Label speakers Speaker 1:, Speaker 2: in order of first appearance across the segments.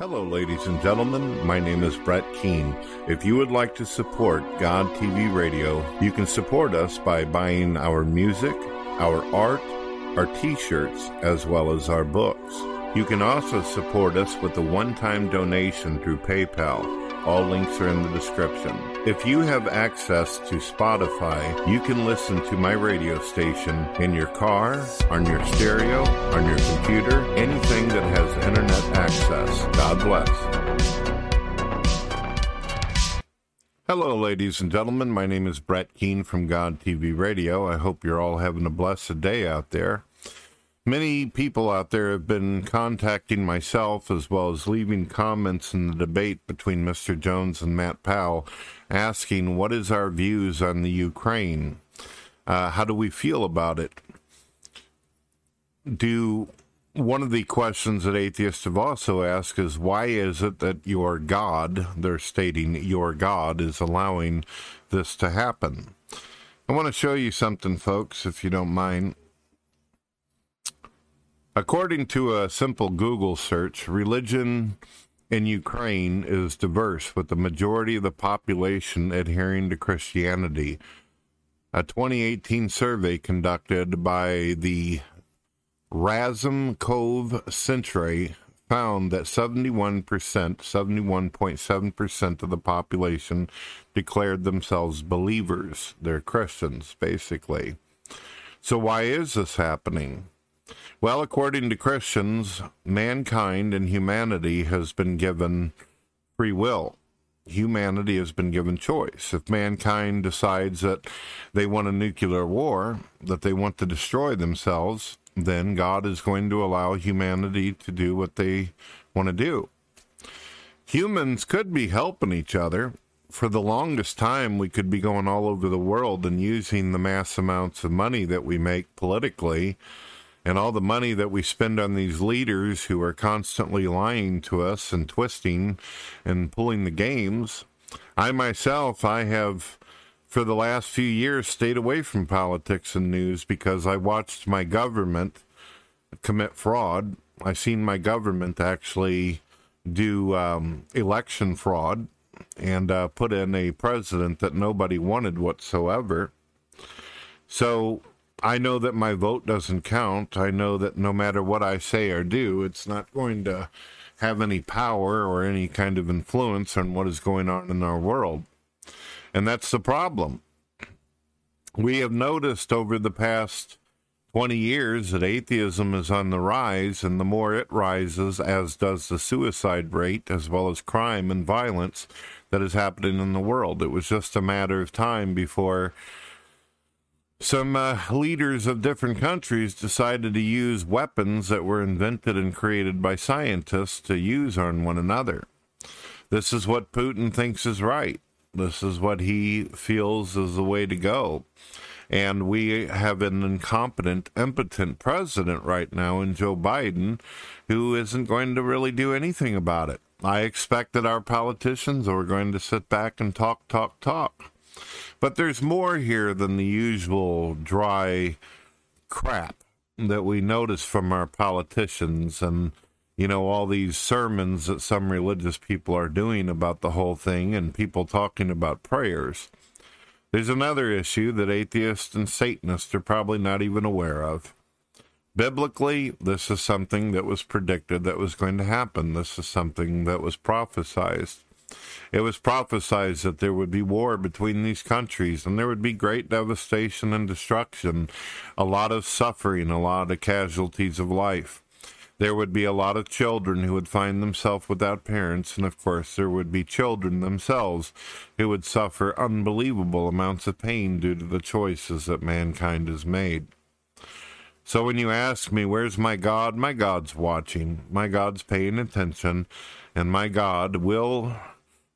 Speaker 1: Hello, ladies and gentlemen. My name is Brett Keane. If you would like to support God TV Radio, you can support us by buying our music, our art, our t shirts, as well as our books. You can also support us with a one time donation through PayPal. All links are in the description. If you have access to Spotify, you can listen to my radio station in your car, on your stereo, on your computer, anything that has internet access. God bless. Hello, ladies and gentlemen. My name is Brett Keane from God TV Radio. I hope you're all having a blessed day out there. Many people out there have been contacting myself as well as leaving comments in the debate between Mr. Jones and Matt Powell asking what is our views on the Ukraine? Uh, how do we feel about it? Do one of the questions that atheists have also asked is why is it that your God, they're stating your God, is allowing this to happen? I want to show you something, folks, if you don't mind. According to a simple Google search, religion in Ukraine is diverse, with the majority of the population adhering to Christianity. A 2018 survey conducted by the Razumkov Centre found that 71%, 71.7% of the population declared themselves believers. They're Christians, basically. So, why is this happening? Well, according to Christians, mankind and humanity has been given free will. Humanity has been given choice. If mankind decides that they want a nuclear war, that they want to destroy themselves, then God is going to allow humanity to do what they want to do. Humans could be helping each other. For the longest time, we could be going all over the world and using the mass amounts of money that we make politically and all the money that we spend on these leaders who are constantly lying to us and twisting and pulling the games. I myself, I have for the last few years stayed away from politics and news because I watched my government commit fraud. I've seen my government actually do um, election fraud and uh, put in a president that nobody wanted whatsoever. So I know that my vote doesn't count. I know that no matter what I say or do, it's not going to have any power or any kind of influence on what is going on in our world. And that's the problem. We have noticed over the past 20 years that atheism is on the rise, and the more it rises, as does the suicide rate, as well as crime and violence that is happening in the world. It was just a matter of time before some uh, leaders of different countries decided to use weapons that were invented and created by scientists to use on one another. This is what Putin thinks is right. This is what he feels is the way to go. And we have an incompetent, impotent president right now in Joe Biden who isn't going to really do anything about it. I expect that our politicians are going to sit back and talk, talk, talk. But there's more here than the usual dry crap that we notice from our politicians and you know all these sermons that some religious people are doing about the whole thing and people talking about prayers. There's another issue that atheists and Satanists are probably not even aware of. Biblically, this is something that was predicted that was going to happen. This is something that was prophesized. It was prophesied that there would be war between these countries and there would be great devastation and destruction, a lot of suffering, a lot of casualties of life. There would be a lot of children who would find themselves without parents, and of course, there would be children themselves who would suffer unbelievable amounts of pain due to the choices that mankind has made. So when you ask me, where's my God? My God's watching. My God's paying attention. And my God will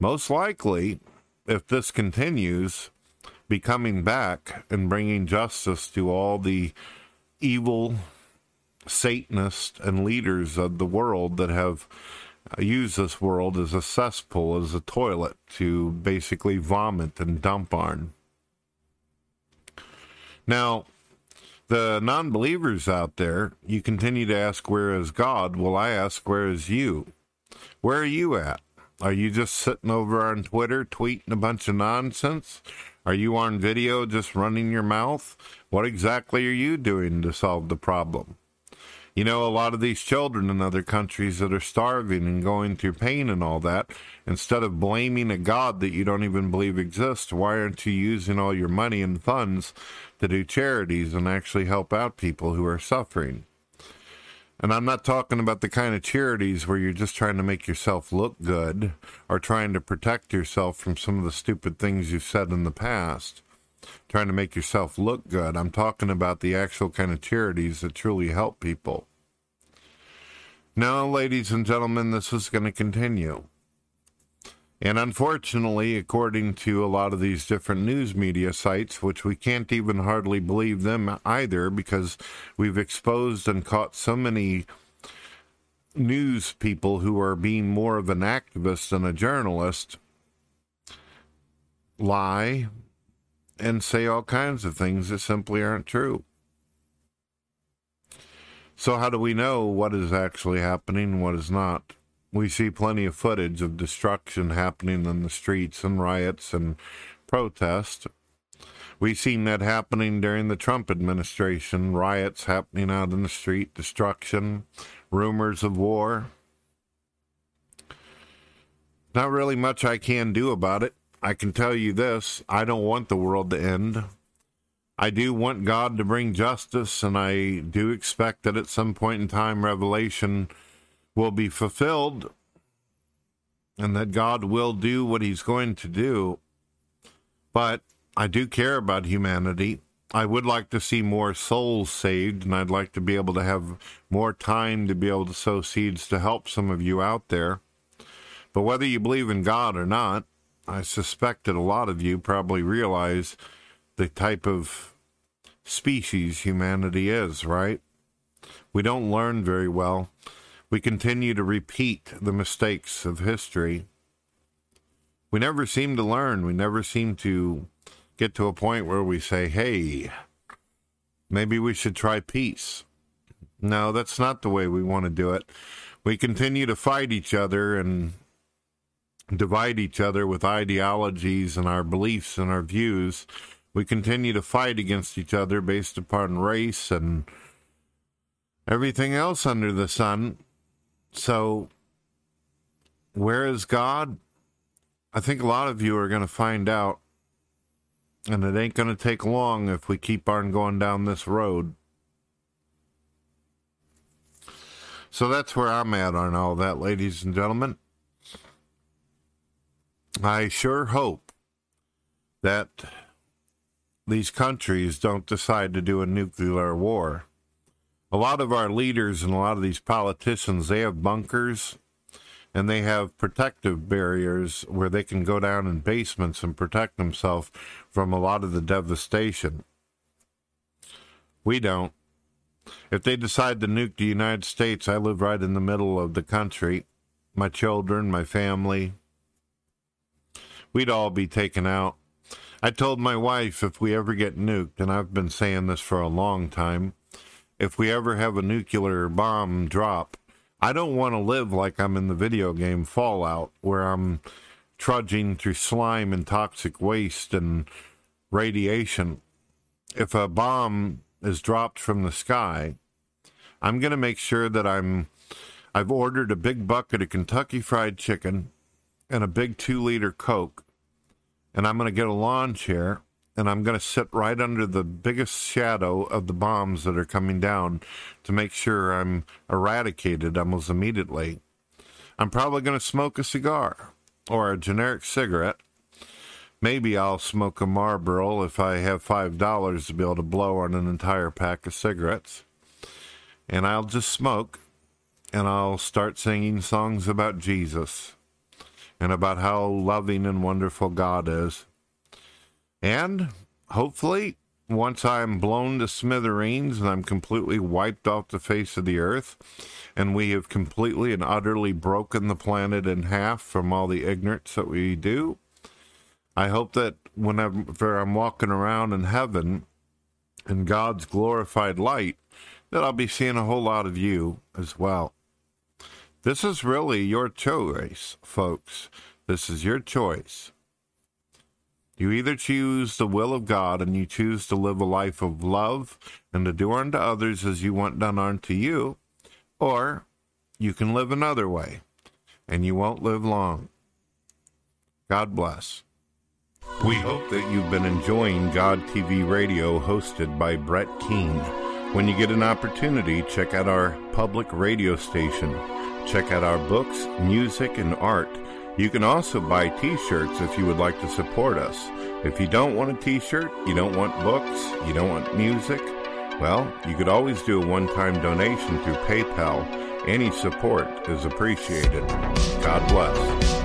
Speaker 1: most likely, if this continues, be coming back and bringing justice to all the evil Satanists and leaders of the world that have uh, used this world as a cesspool, as a toilet to basically vomit and dump on. Now, the non believers out there, you continue to ask, Where is God? Well, I ask, Where is you? Where are you at? Are you just sitting over on Twitter tweeting a bunch of nonsense? Are you on video just running your mouth? What exactly are you doing to solve the problem? You know, a lot of these children in other countries that are starving and going through pain and all that, instead of blaming a God that you don't even believe exists, why aren't you using all your money and funds to do charities and actually help out people who are suffering? And I'm not talking about the kind of charities where you're just trying to make yourself look good or trying to protect yourself from some of the stupid things you've said in the past, trying to make yourself look good. I'm talking about the actual kind of charities that truly help people. Now, ladies and gentlemen, this is going to continue. And unfortunately, according to a lot of these different news media sites, which we can't even hardly believe them either because we've exposed and caught so many news people who are being more of an activist than a journalist lie and say all kinds of things that simply aren't true. So, how do we know what is actually happening and what is not? We see plenty of footage of destruction happening in the streets and riots and protests. We've seen that happening during the Trump administration riots happening out in the street, destruction, rumors of war. Not really much I can do about it. I can tell you this I don't want the world to end. I do want God to bring justice, and I do expect that at some point in time, Revelation will be fulfilled and that God will do what he's going to do. But I do care about humanity. I would like to see more souls saved, and I'd like to be able to have more time to be able to sow seeds to help some of you out there. But whether you believe in God or not, I suspect that a lot of you probably realize the type of species humanity is, right? We don't learn very well. We continue to repeat the mistakes of history. We never seem to learn. We never seem to get to a point where we say, hey, maybe we should try peace. No, that's not the way we want to do it. We continue to fight each other and divide each other with ideologies and our beliefs and our views. We continue to fight against each other based upon race and everything else under the sun. So, where is God? I think a lot of you are going to find out, and it ain't going to take long if we keep on going down this road. So that's where I'm at on all that, ladies and gentlemen. I sure hope that these countries don't decide to do a nuclear war a lot of our leaders and a lot of these politicians, they have bunkers and they have protective barriers where they can go down in basements and protect themselves from a lot of the devastation. We don't. If they decide to nuke the United States, I live right in the middle of the country. My children, my family, we'd all be taken out. I told my wife if we ever get nuked, and I've been saying this for a long time, if we ever have a nuclear bomb drop, I don't want to live like I'm in the video game Fallout, where I'm trudging through slime and toxic waste and radiation. If a bomb is dropped from the sky, I'm going to make sure that I'm I've ordered a big bucket of Kentucky fried chicken and a big 2 liter Coke and I'm going to get a lawn chair and I'm going to sit right under the biggest shadow of the bombs that are coming down to make sure I'm eradicated almost immediately. I'm probably going to smoke a cigar or a generic cigarette. Maybe I'll smoke a Marlboro if I have five dollars to be able to blow on an entire pack of cigarettes. And I'll just smoke and I'll start singing songs about Jesus and about how loving and wonderful God is and hopefully, once I'm blown to smithereens and I'm completely wiped off the face of the earth, and we have completely and utterly broken the planet in half from all the ignorance that we do, I hope that whenever I'm walking around in heaven in God's glorified light, that I'll be seeing a whole lot of you as well. This is really your choice, folks. This is your choice. You either choose the will of God and you choose to live a life of love and to do unto others as you want done unto you, or you can live another way and you won't live long. God bless. We hope that you've been enjoying God TV Radio hosted by Brett Keane. When you get an opportunity, check out our public radio station. Check out our books, music, and art. You can also buy t shirts if you would like to support us. If you don't want a t shirt, you don't want books, you don't want music, well, you could always do a one time donation through PayPal. Any support is appreciated. God bless.